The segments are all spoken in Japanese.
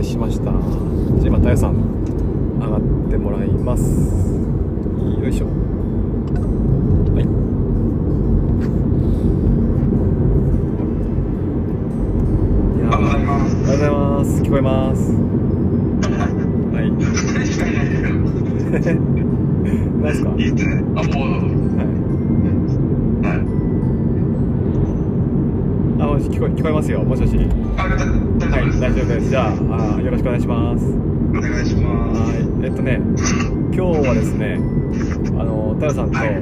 介しました。じゃあ今太陽さん上がってもらいます。よいしょ。ますよもしもしはい。大丈夫ですじゃああよろしくお願いしますお願いします。はい、えっとね、今日はですね、あの、太陽さんと、はい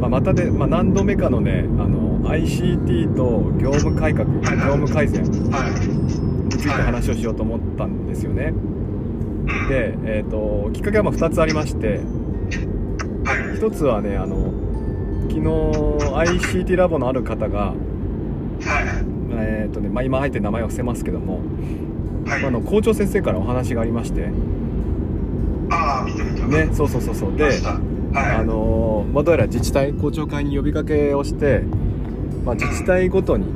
まあ、またで、まあ、何度目かのね、あの、ICT と業務改革、業はい務改善にはい。ついて話をしようと思ったんですよね。うんで、えっと、きっかけはまあ2つありまして、はい。1つはね、あの、昨日 ICT ラボのある方が、はい。えっとね、まあ、今あえて名前を伏せますけども、はい。まああの校長先生からお話がありまして、あー、見てみた。ね、そうそうそうそう。ではい。あのまあ、どうやら自治体校長会に呼びかけをして、まあ、自治体ごとに、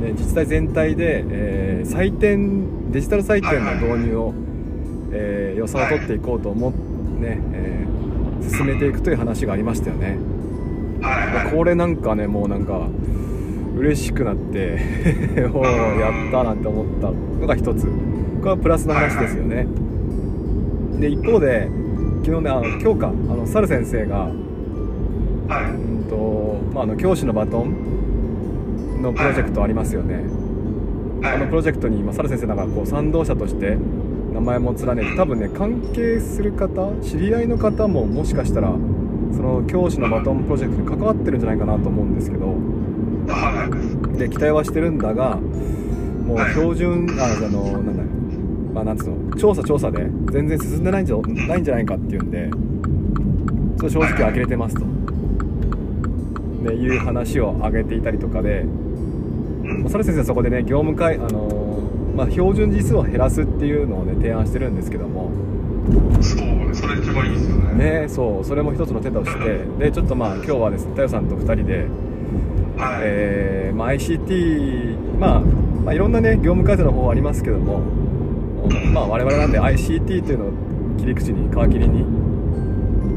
ね、自治体全体で、えー採点デジタル採点の導入を、えー予算を取っていこうと思って、ねえー進めていくという話がありましたよね、はい。はい。これなんかねもうなんか嬉しくなって おおやったなんて思ったのが一つこれはプラスの話ですよねで一方で昨日ねあの今日かあの猿先生がはい。うんとまあ、あの教師のバトンのプロジェクトありますよね、はい。あのプロジェクトに今猿先生なんかこう賛同者として名前も連ねて多分ね関係する方知り合いの方ももしかしたらその教師のバトンプロジェクトに関わってるんじゃないかなと思うんですけどはい。で期待はしてるんだがもうはい。標準ああのなんだ。まあなんつうの。調査調査で全然進んでないんじゃないんじゃないかっていうんでちょ正直呆れてますと、ね、いう話を挙げていたりとかでま先生はそこでね業務会あのーまあ、標準字数を減らすっていうのをね提案してるんですけども。そう、それ一番いいですよね。ねそうそれも一つの手として。でちょっとまあ今日はですね太陽さんと2人で、はい。えーまあ、ICT、まあ、まあいろんなね業務改善の方ありますけども、まあ、我々なんで ICT というのを切り口に皮切りに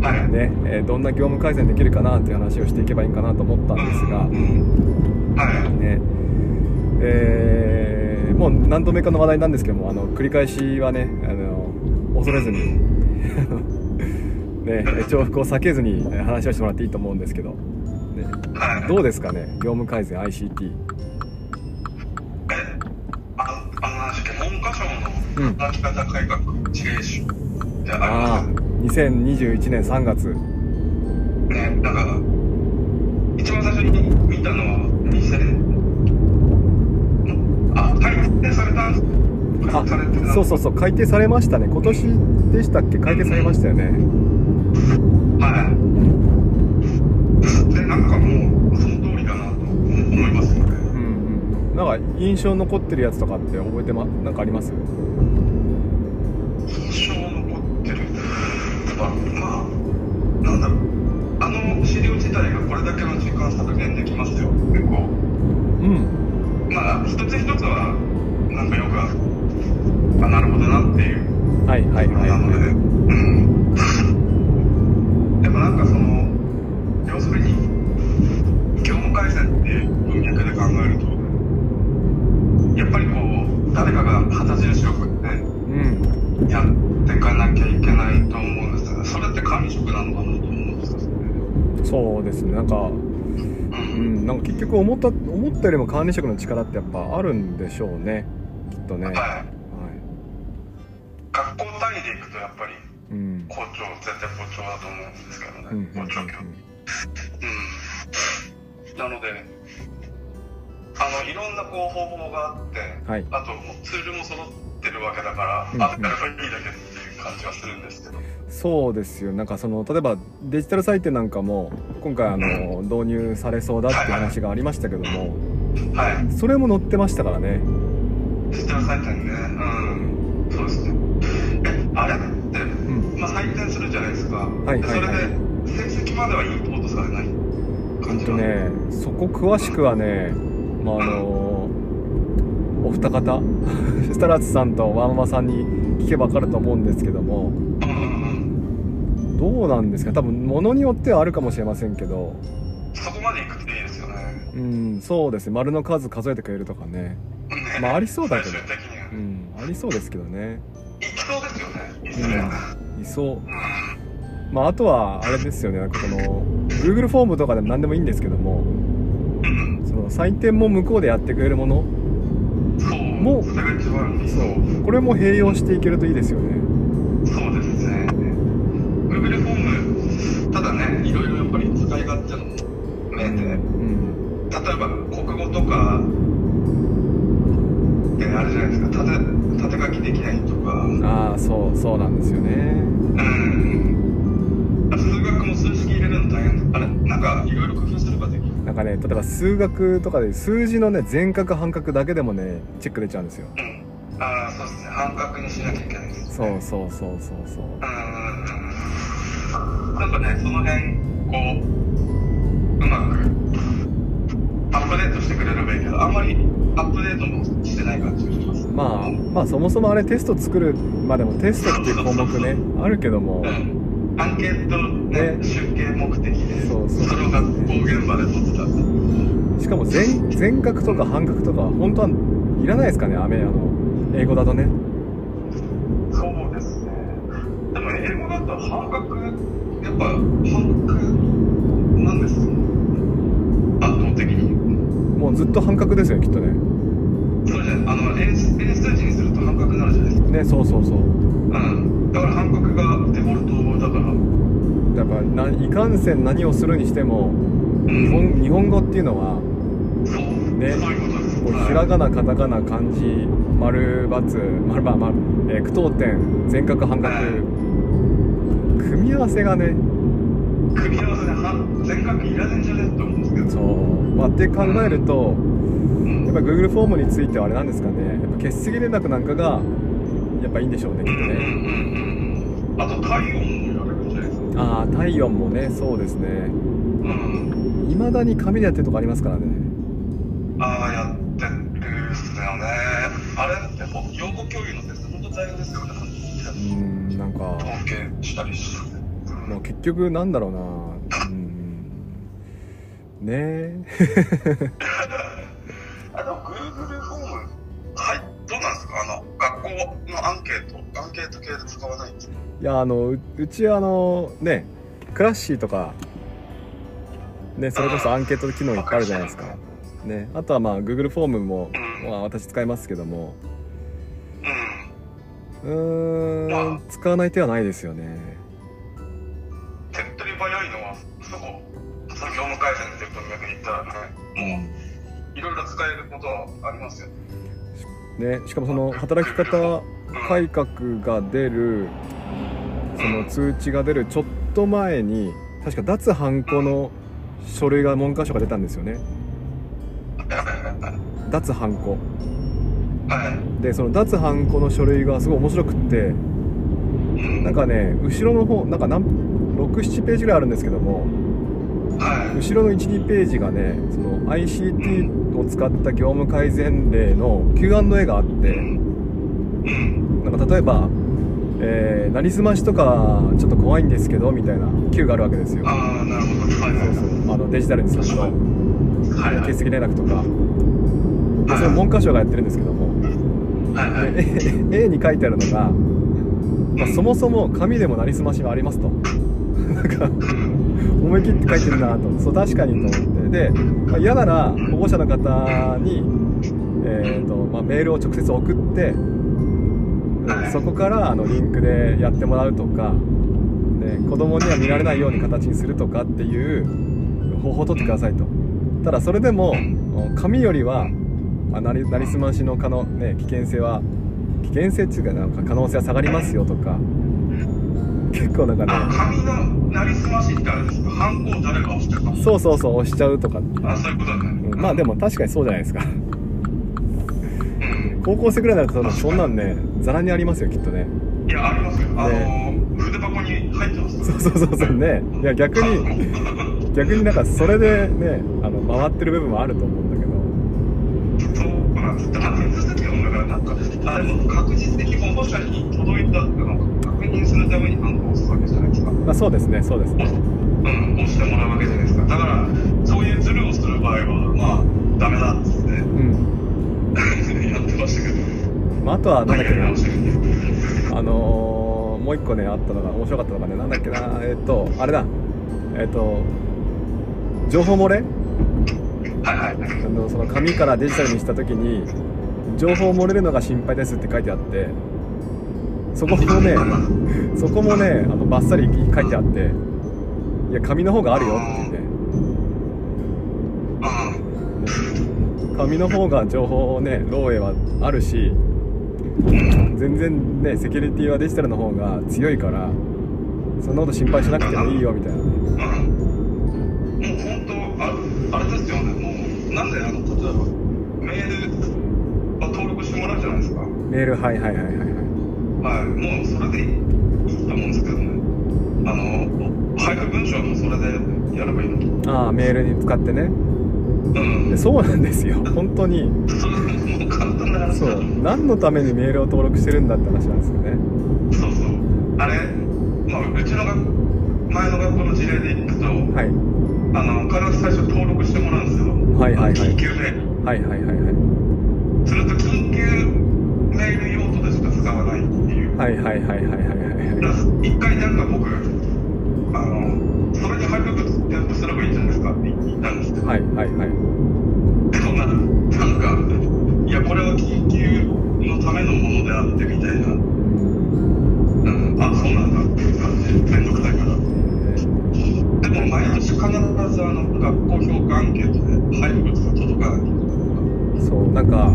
はい。ね、えーどんな業務改善できるかなっていう話をしていけばいいかなと思ったんですが、うんはい。ねえーもう何度目かの話題なんですけどもあの繰り返しはねあの恐れずに ね重複を避けずにえー話をしてもらっていいと思うんですけど、ね、はい。どうですかね？業務改善 ICT え、ああの話で文科省うんの働き方改革事例集ってあああります2021年3月。ね、なんか、一番最初に見たのは2000、あ、改定されたそうそうそう改定されましたね。今年でしたっけ？改定されましたよねはい。で、なんかもう、その通りだなと思いますよね。うんうんなんか印象残ってるやつとかって覚えてまなんかあります？印象残ってる。まあ、まあ、なんだろう。あの資料自体がこれだけの時間削減できますよ。結構。うんまあ、一つ一つは、なんかよくあなるほどなっていう。はいはいはいなので、はいうん。でもなんかその、要するに、業務改善っていう文脈で考えると、やっぱりこう、誰かが旗印を振ってうんやっていかなきゃいけないと思うんですよね。それって管理職なのかなと思うんですよね。そうですねなんかう。うんんなんか結局思った思ったよりも管理職の力ってやっぱあるんでしょうねきっとねはい。は学校単位でいくとやっぱりいうん校長、絶対校長だと思うんですけどね。うんうん校長教うん。なので、あの、いろんなこう方法があって、はいあともうツールも揃ってるわけだから、うんあやればいいだけっていう感じはするんですけど。そうですよなんかその例えばデジタル採点なんかも今回あの導入されそうだっていう話がありましたけどもはい。それも載ってましたからねデジタル採点ね。うん。そうですね。え、あれって、うんまあ採点するじゃないですか。はいはいはいでそれで、成績まではインポートされない感じほんとねそこ詳しくはね、まあ、あのお二方スタラツさんとワーママさんに聞けば分かると思うんですけどもどうなんですか？多分物によってはあるかもしれませんけど。そこまで行くといいですよね。うんそうですね。丸の数数えてくれるとかね。ねまあありそうだけど。うんありそうですけどね。行きそうですよね。いずれうんいそう。まああとはあれですよね。なんかこの Google フォームとかでも何でもいいんですけども。うんその採点も向こうでやってくれるものもそう。これも併用していけるといいですよね数学とかで数字のね全角半角だけでもねチェック出ちゃうんですよ。うん。ああそうですね。半角にしなきゃいけないですそうそうそうそうそう。うん。なんかねその辺こううまくアップデートしてくれればいいけどあんまりアップデートもしてない感じがします。まあまあそもそもあれテスト作るまあでもテストっていう項目ねあるけどもうんアンケートねね。集計目的でそうそう。それを学校現場で取ってたんでしかも全全角とか半角とか本当はいらないですかねアメあの英語だとね。そうですね。でも英語だと半角やっぱ半角なんですよ。圧倒的に。もうずっと半角ですよきっとね。そうじゃあの英英数字にすると半角になるじゃないですか。ねそうそうそう。うんだから半角がデフォルトだから。やっぱないかんせん何をするにしても日本日本語っていうのはそう、ねこうひらがなカタカナ漢字丸×丸ば丸、えー句読点全角半角。組み合わせがね。組み合わせで半全角いらねえんじゃねえって思うんですけど。そう、まあ、って考えるとうん。やっぱ Google フォームについてはあれなんですかね。やっぱ欠席連絡なんかがやっぱいいんでしょうねきっとねうんうん。うんうんあと体温もやれるんじゃないですか。ああ体温もねそうですね。うん。いまだに紙でやってるとこありますからね。ああやってるっすよね。あれってほ用語共有のテスト本当大変ですよね。うーんなんか。統計したりしてもう結局なんだろうな。うん。ねえ ンケート系で使わないんですか？いやあのううちあのねクラッシーとかねそれこそアンケート機能いっぱいあるじゃないですか。ねあとはまあ Google フォームも、うん。まあ、私使いますけども。うん。ん使わない手はないですよね。手っ取り早いのはそこその業務改善っていう文脈に言ったらねもういろいろ使えることはありますよ。ねしかもその働き方改革が出るその通知が出るちょっと前に確か脱ハンコの書類が文科省が出たんですよね。脱ハンコはい。でその脱ハンコの書類がすごい面白くってうん。なんかね後ろの方なんか67ページぐらいあるんですけどもはい。後ろの12ページがねその ICT を使った業務改善例の Q&A があって例えばえー、なりすましとかちょっと怖いんですけどみたいな Q があるわけですよ。ああなるほど。はいはいそうそう。あのデジタルにすると。はいはい。欠席連絡とか。ではいそれ文科省がやってるんですけども。はいはい。で A に書いてあるのが、まあ、そもそも紙でもなりすましはありますと。なんか思い切って書いてるなと。そう確かにと思って。で、まあ、嫌なら保護者の方に、えーとまあ、メールを直接送ってはいそこからあのリンクでやってもらうとかで子供には見られないように形にするとかっていう方法を取ってくださいと。ただそれでも紙よりはあなりなりすましの可能、ね、危険性は危険性っていうかなんか可能性は下がりますよとか結構なんかあね紙のなりすましってあれですか？ハンコを誰が押してるか？そうそうそう押しちゃうとか、あそういうことだね。うんまあでも確かにそうじゃないですか。うん。高校生ぐらいになるとそんなんねざらにありますよきっとね。いやありますよ。あのね。筆箱に入ってます。そうそうそうそうね。いや逆に 逆になんかそれでねあの回ってる部分もあると思うんだけど。そうなんらって、まあ、手続き音だから、なんか、あれも確実に保護者に届いたっていうのを確認するためにハンコを押すわけじゃないですか。まあそうですねそうですね。うん、押してもらうわけじゃないですか。だから、そういうズルをする場合は、まあ、ダメだっつって、うん、まあ、あとはなんだっけな。あのー、もう一個ねあったのが面白かったのがねなんだっけな。えっ、とあれだ。えっ、と情報漏れ？はいはい。はい。あのその紙からデジタルにした時に情報漏れるのが心配ですって書いてあってそこもねそこもねあのバッサリ書いてあっていや紙の方があるよっていうね紙の方が情報ね漏洩はあるし全然ねセキュリティはデジタルの方が強いからそんなこと心配しなくてもいいよみたいなねうん。もう本当、ああれですよね、もう、なんで、あの、例えば、メールを登録してもらうじゃないですか。はメールはいはいはいはいはいい。もう、それでいいと思うんですけどね。あの、配布文章もそれでやればいいのと。ああメールに使ってねうん。でそうなんですよ 本当にそう何のためにメールを登録してるんだって話なんですよねそうそう。あれ、まあ、うちの学前の学校の事例でいくと、はいあの、必ず最初登録してもらうんですよ。はいはいはい緊急メール。はいはいはいはいすると緊急メール用途でしか使わないっていう。はいはいはいはいはいはい一回なんか僕、あの、それに配布物添付すればいいんじゃないですかって言ったんですけど、はいはいはい。でもななんか、いや、これは緊急のためのものであってみたいな、うん、あ、そうなんだ。っていう感じで、めんどくさいから。でも毎年必ずあの学校評価アンケートで配布物が届かない。そうなんか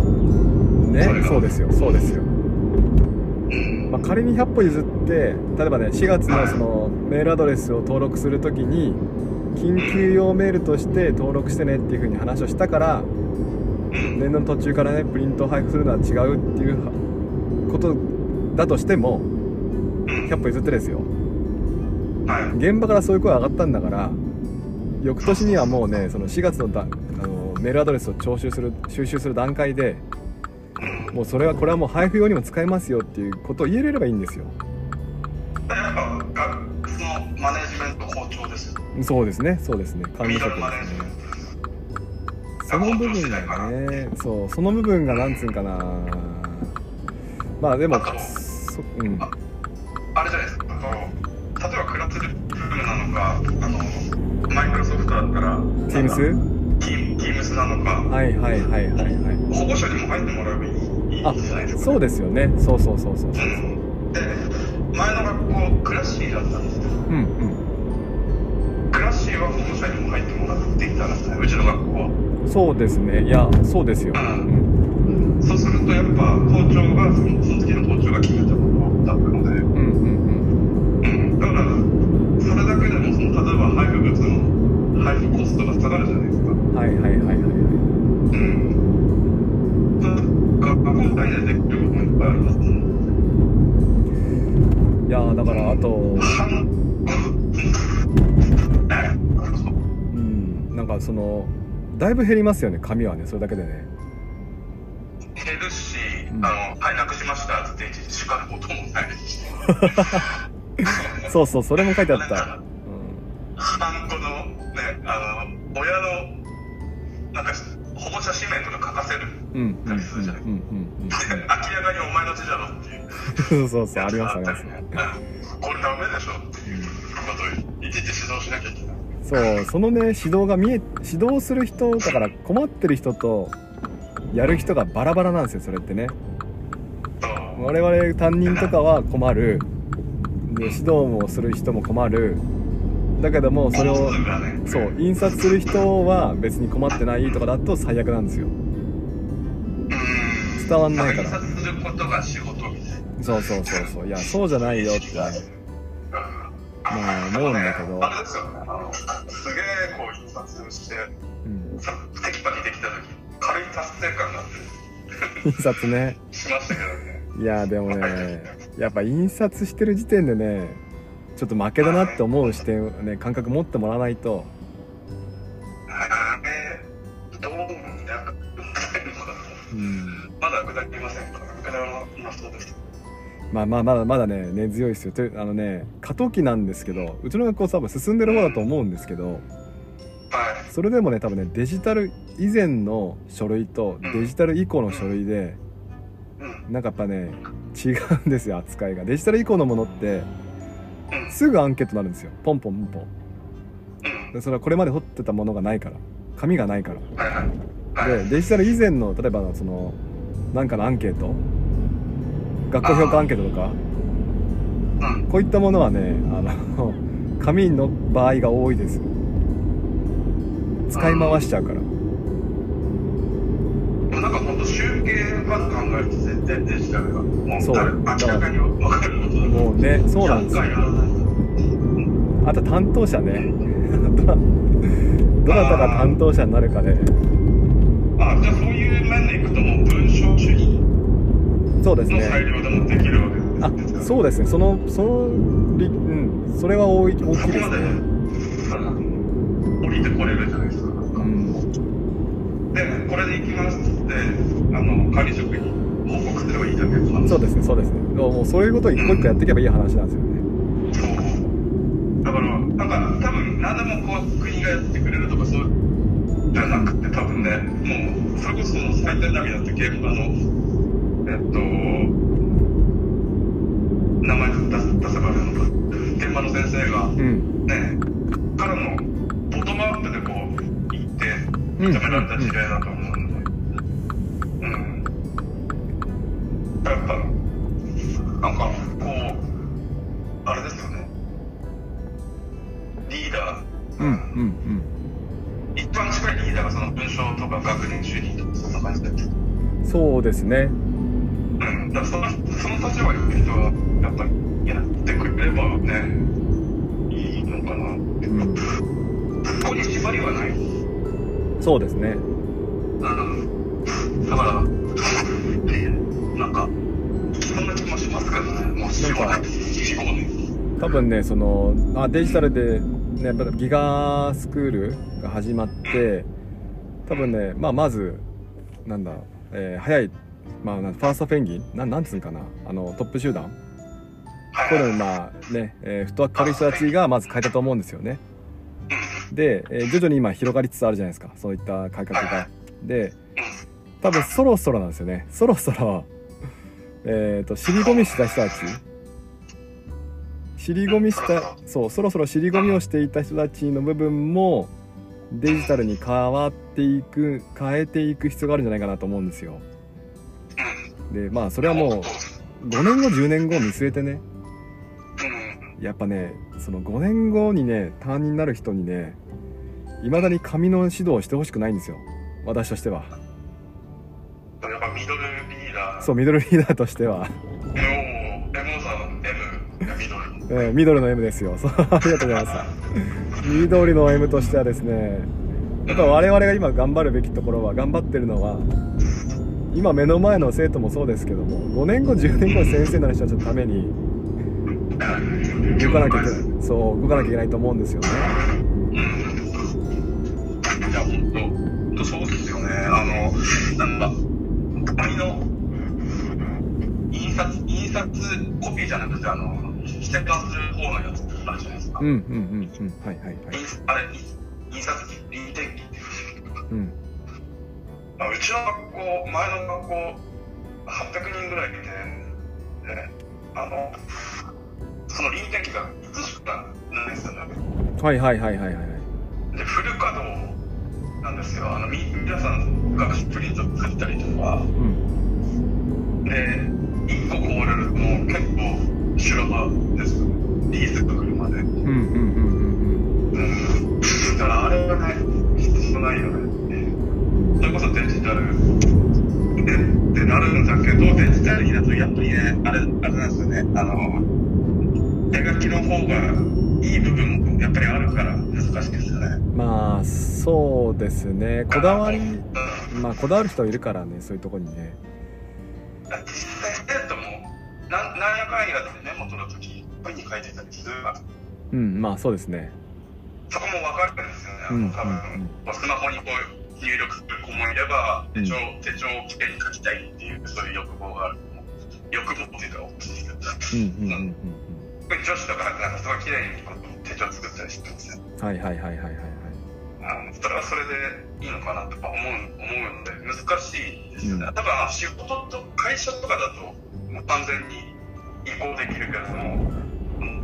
ねそうですよそうですよ、うん。まあ、仮に100歩譲って例えばね4月のそのメールアドレスを登録するときに緊急用メールとして登録してねっていうふうに話をしたからうん。年度の途中からねプリントを配布するのは違うっていうことだとしても100歩譲ってですよはい。現場からそういう声上がったんだから翌年にはもうねその4月のだあのメールアドレスを徴収する収集する段階でうん。もうそれはこれはもう配布用にも使えますよっていうことを言えれればいいんですよマネージメント校長です。よ。そうですね。そうですね。管理職ですね。その部分がねそう。その部分がなんつうんかな。まあでもうん。ああれじゃないですか。あの例えばクラスルームなのか、あのマイクロソフトだったら、Teams？ティームスなのか、はいはいはいはいはい。保護者にも入ってもらえばいいいいあじゃないですか。そうですよね。そうそうそうそうそう。うん。で、前の学校、クラッシーだったんですよ。うんうんクラッシーは保護者にも入ってもらっていたんですね、うちの学校は。そうですねいやそうですよ、うん、そうするとやっぱ校長が、その時の校長が決めたことだったので、うんうんそのだいぶ減りますよね紙はねそれだけでね減るし、うんあの、はい、なくしましたっていちいち叱ることもないし。そうそうそれも書いてあった、ハンコのね、あの、親の、なんか、保護者指名とか書かせる。うん、うんうんうんたりするじゃないうんうんうん 明らかにお前の字だろっていう。そうそうありますありますうんこれダメでしょっていうことをいちいち指導しなきゃいけない。そうそのね指導が見え指導する人だから困ってる人とやる人がバラバラなんですよそれってね。我々担任とかは困る。で指導もする人も困る。だけどもそれをそう印刷する人は別に困ってないとかだと最悪なんですよ。うん伝わんないから。そうそうそうそう。いやそうじゃないよってねまあ思うんだけど。あれですよ。ね、あの、すげえこう印刷して、うん。さテキパキできた時軽い達成感があって、印刷ね。しましたけどね。いやでもねやっぱ印刷してる時点でねちょっと負けだなって思う視点ね感覚持ってもらわないとまあまあまだまだね根強いですよ。というあのね過渡期なんですけどうちの学校多分進んでる方だと思うんですけどはい。それでもね多分ねデジタル以前の書類とデジタル以降の書類でうん。なんかやっぱね違うんですよ扱いが。デジタル以降のものってうん。すぐアンケートになるんですよ。ポンポンポンポン。それはこれまで掘ってたものがないから。紙がないから。でデジタル以前の例えばそのなんかのアンケート学校評価アンケートとか？うん。こういったものはねあの紙の場合が多いです。使い回しちゃうから。でもなんか本当集計まで考えると絶対デジタルがもうそう。誰明らかに分かることだもうねそうなんですよ。あと担当者ね。どなたが担当者になるかであじゃあそういう面でいくともう文章主義そうですね。あそうですね。そのそのりうん。それは大い大きいですね。うん降りてこれるじゃないですか。うん。でこれで行きますってあの管理職に報告すればいいだけの話。そうですね。そうですね。もうそういうことを一個一個やっていけばいい話なんですよね。そう。だからなんか多分何でもこう国がやってくれるとかそうじゃなくて多分ねもうそれこそ最低波だって現場のえっと名前出す出せばあれなの。か現場の先生がうん。ねからのボトムアップでこう行って認められた事例だと思うん。でうんやっぱなんかこうあれですよね。リーダうんうんー一番近いリーダーがその文章とか学年主任とかそんな感じそうですねうんだそのその立場にいる人はやっぱりやってくれればねいいのかな。ってうんここに縛りはない。そうですね。うん。だから、なんか、そんな気もしますけどね、もう4、5年、4、5年。多分ねそのあデジタルで、ね、やっぱギガスクールが始まって多分ね、まあ、まずなんだ、えー早い、まあ、ファーストペンギン？なんなんつうんかな？あのトップ集団？こうい。うのにまあね、えーフットワーク軽い人たちがまず変えたと思うんですよね。で、えー徐々に今広がりつつあるじゃないですかそういった改革が。で多分そろそろなんですよね。そろそろえっ、と尻込みした人たち。尻込みしたそうそろそろ尻込みをしていた人たちの部分もデジタルに変わっていく変えていく必要があるんじゃないかなと思うんですよでまあそれはもう5年後10年後を見据えてねうん。やっぱねその5年後にね担任になる人にねいまだに紙の指導をしてほしくないんですよ私としてはやっぱミドルリーダー。そうミドルリーダーとしては、M さん、M がミドル。えーミドルの M ですよそうありがとうございます緑の M としてはですねやっぱ我々が今頑張るべきところは頑張ってるのは今目の前の生徒もそうですけども5年後10年後の先生になる人たちのために動かなきゃいけないそう動かなきゃいけないと思うんですよねいや、本当本当そうですよね。あの、なんだ、紙の印刷、印刷コピーじゃなくて、あの、ステッカーする方のやつあるじゃないですか。うんうんうんうんはいはいはい印刷う。うんあうちの学校、前の学校、800人ぐらいいて、で、あの、その臨転機が5つしかないんですよね。はいはいはいはいはいはいで、フル稼働なんですよ。あの、み、皆さん学習プリント作ったりとか、うんで、1個壊れるともう結構修羅場ですよ。リースが来るまで。うんうんうんうんうん。だからあれはね、必要ないよね。こそデジタルで、でなるんだけど、デジタルになるとやっぱりね、あれ、あれなんですよね。あの、手書きの方がいい部分もやっぱりあるから難しいですよね。うんまあそうですね。こだわりうんまあこだわる人いるからねそういうとこにね。実際生徒もなんなんやかんやってメモ取るとき本に書いてたりするうんまあそうですね。そこも分かるんですよね、あうんの多分、スマホにこう入力する子もいれば、うん手帳、手帳をきれいに書きたいっていう、そういう欲望がある子も。欲望っていうのは大きい。うんうんうんうん女子とかなんかすごい綺麗にこう手帳作ったりしてるんですよ。うんはいはいはいはいはいはいうんそれはそれでいいのかなとか思う思うので難しいですよね。うん多分仕事と会社とかだと完全に移行できるけれども、うん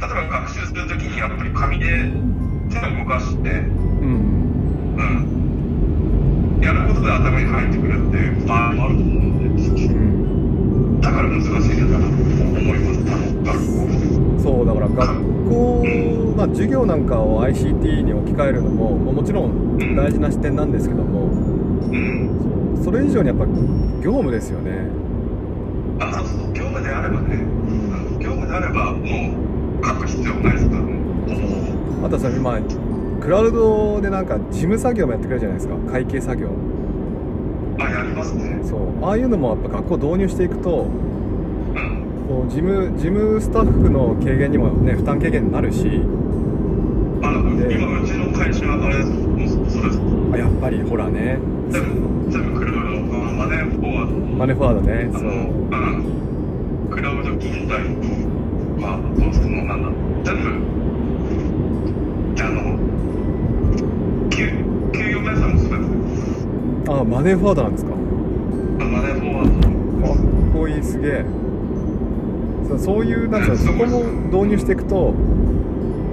例えば学習するときにやっぱり紙で手を動かして、うんうん、やることで頭に入ってくるっていう場合もあると思うので、うんだから難しいのかなと思います。学校そうだから学校、まあ、授業なんかを ICT に置き換えるのももちろん大事な視点なんですけどもうん。そうそれ以上にやっぱ業務ですよねあ、そうそう、業務であればね、うん業務であればもう書く必要ないですからね。さ今クラウドでなんか事務作業もやってくれるじゃないですか。会計作業。あ、やりますね。そう。ああいうのもやっぱ学校導入していくとうん。こう事務事務スタッフの軽減にもね負担軽減になるし。あ今うちの会社あれそれです。あやっぱりほらね。全部、全部クラウド、あマネーフォワード、マネーフォワードね。そう。クラウド銀代と、まあ、どうするのなんだ。全部、あマネーフォワードなんですか？マネーフォワード。かっこいいすげえ。そうそういうなんか そこも導入していくと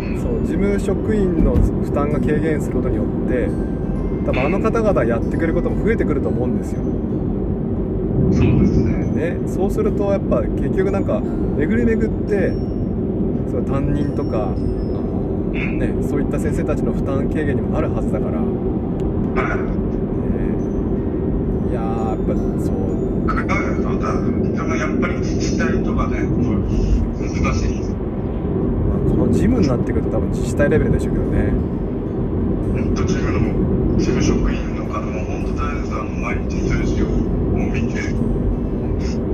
うん。そう事務職員の負担が軽減することによって多分あの方々やってくれることも増えてくると思うんですよ。そうですね。ね、そうするとやっぱ結局なんか巡り巡ってその担任とか、ね、そういった先生たちの負担軽減にもなるはずだから、ぱそうクラウドだ、でもやっぱり自治体とかね、難しいです。まあこの事務になってくると多分自治体レベルでしょうけどね本当、自分の事務職員の方も本当大変です。あの、毎日数字を見て、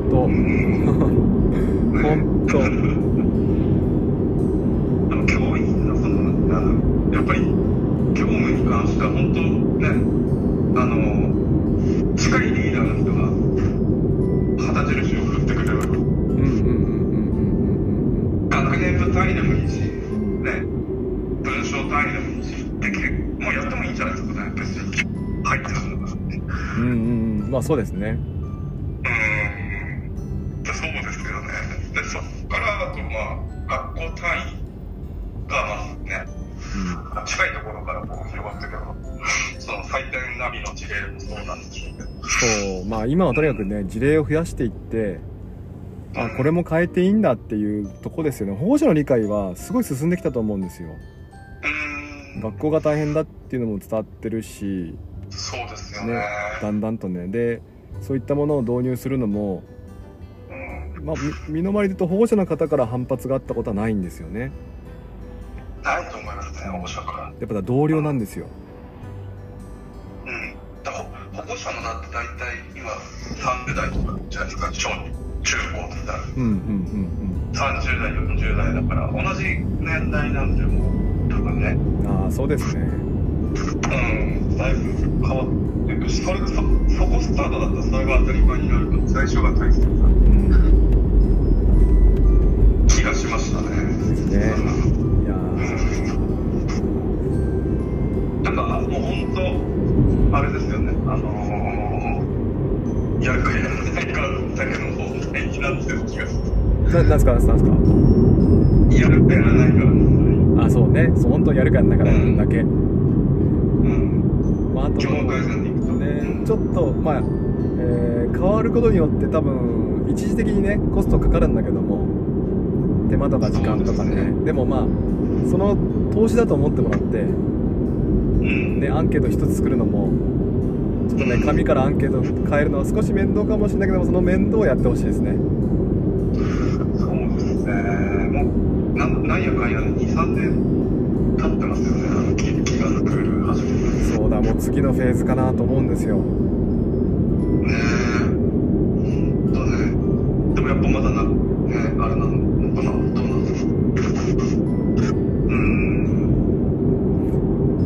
とうん。本当あそうですね。うーんそうですよね。でそっからあとまあ学校単位がまずね近いところからこう広がっていけば、その採点ナビの事例もそうなんでしょうけど、そう。まあ今はとにかくね事例を増やしていってあこれも変えていいんだっていうとこですよね。保護者の理解はすごい進んできたと思うんですよ。学校が大変だっていうのも伝わってるしそうですよね。ねだんだんとね。でそういったものを導入するのも、うん、まあ、み身の回りでと保護者の方から反発があったことはないんですよね。ないと思いますね、保護者から。やっぱ同僚なんですよ。うん、だほ保護者のなって大体今30代とかじゃないですか、小中高って言ったら。うんうんうん30代、40代だから同じ年代なんでもう多分ね、うんああそうですね。うん、だいぶ変わってそれそそこスタートだったらそれが当たり前になるから最初が大切なうん。気がしましたね。ね。いやうん なんかもう本当あれですよね。あのー、やるかやらないかだけの問題になってる気がするーななんすかなんすか？やるかやらないかあそうね。そう本当にやるかやんないかだけ、題うんまあ、あと業務改善に行くとね、ちょっとまあ、えー変わることによって多分一時的にねコストかかるんだけども手間とか時間とかね。ですね。でもまあその投資だと思ってもらって、うん。ね、アンケート一つ作るのもちょっとね紙からアンケート変えるのは少し面倒かもしれないけどもその面倒をやってほしいですね。そうですね。もうなんなんやかんやで23年？次のフェーズかなと思うんですよ。ねえねでもやっぱまだなねあれなのかなどうなん。ですかうん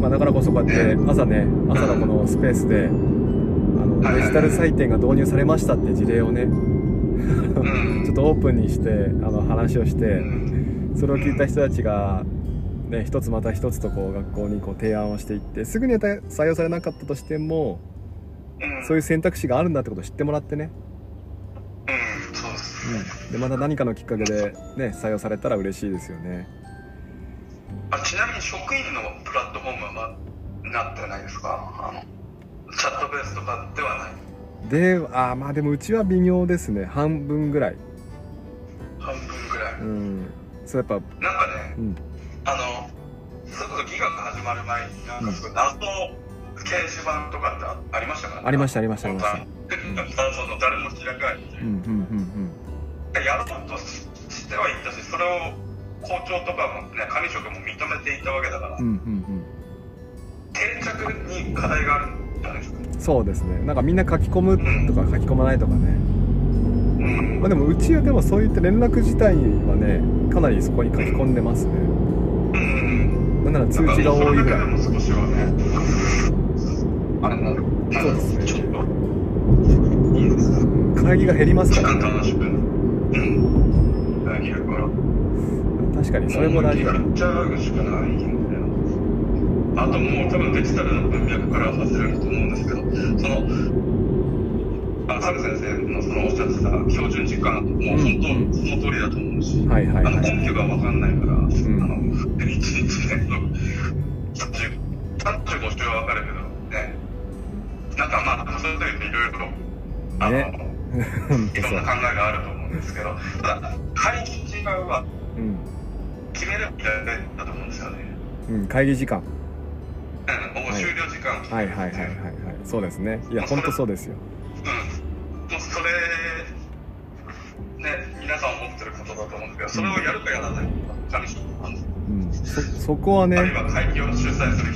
まあ、だからこそここうやって朝ね朝のこのスペースであのはいデジタル採点が導入されましたって事例をねうん。ちょっとオープンにしてあの話をしうてん。それを聞いた人たちが、ね、一つまた一つとこう学校にこう提案をしていってすぐには採用されなかったとしてもうん。そういう選択肢があるんだってことを知ってもらってね、うんそうですね。うん、でまた何かのきっかけで、ね、採用されたら嬉しいですよね。あちなみに職員のプラットフォームはななってないですか？あのチャットベースとかではない。であーまあでもうちは微妙ですね。半分ぐらい。半分ぐらい、うん。そうやっぱなんかねうんあのそれこそギガが始まる前になんかすごい謎の掲示板とかってありましたか？ありましたありましたありました。謎の誰も開かないっていううんうんうん。やろうとしてはいったしそれを校長とかもね管理職も認めていたわけだから、うんうんうん。定着に課題があるんじゃないですか？うんそうですね。なんかみんな書き込むとか書き込まないとかね。うん。まあでもうちはでもそういった連絡自体はねかなりそこに書き込んでますね。うんなんなら通知が多いぐらい。あれなるそうですねちょっと。いいですね。会議が減ります時からね。うん。会議だから確かにそれも大事だ。やっちゃうしかないんだよあともう多分デジタルの文脈から外れると思うんですけどそのあサル先生のそのおっしゃってた標準時間もう本当その通りだと思うし、はいはいあのはい根拠が分かんないから、んあの1日ね30 35週は分かるけど。ねなんかまあそういう時にいろいろあの、ね。いろんな考えがあると思うんですけどただ会議時間はうん。決めればいいだけだと思うんですよね。うん会議時間。うんもう終了時間。を決めるはいはいはいはい。はいそうですね。いや本当そうですよ。うん、もうそれ、ね、皆さん思ってることだと思うんですけど、それをやるかやらないか、の判断、うん。そそこはあるいねは会議を主催する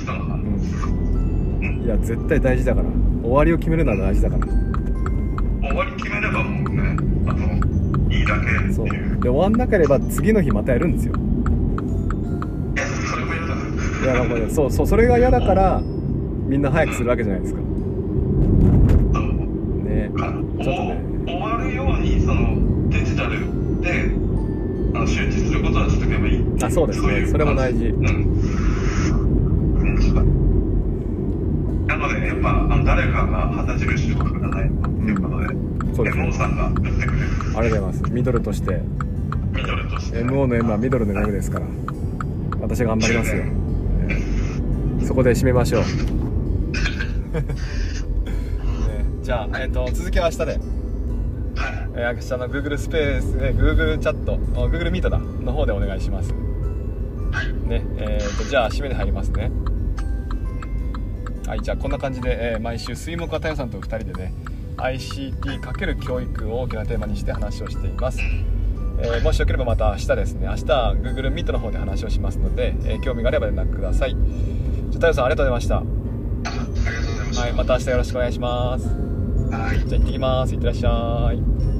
いや絶対大事だから。終わりを決めるのは大事だから。終わり決めればもうね、あのいいだけっていう、そう。で終わんなければ次の日またやるんですよ。え、それも嫌だ。な、いやだからそうそうそれが嫌だからみんな早くするわけじゃないですか。ね。かちょっとね。終わるようにそのデジタルであの周知することはしとけばいいあそうですね。いそれも大事。うんなのでやっぱあの誰かが旗印を振らないということで、そうですね MO さんが言ってくれるありがとうございます。ミドルとして。ミドルとして MO の M はミドルの M ですから私が頑張りますよ、ねそこで締めましょう、ね、じゃあ、えー、と続きは明日で、はい。えー明日の Google スペース、えー Google チャットあ Google ミートだ。の方でお願いします。ねえー、とじゃあ締めに入りますねはいじゃあこんな感じで、えー毎週水木片代さんと2人でね ICT× 教育を大きなテーマにして話をしています。えーもしよければまた明日ですね明日 Google Meet の方で話をしますので、えー興味があれば連絡ください。じゃあ太陽さんありがとうございました。あありがとうございました。はいまた明日よろしくお願いします。はい。じゃあ行ってきます。いってらっしゃい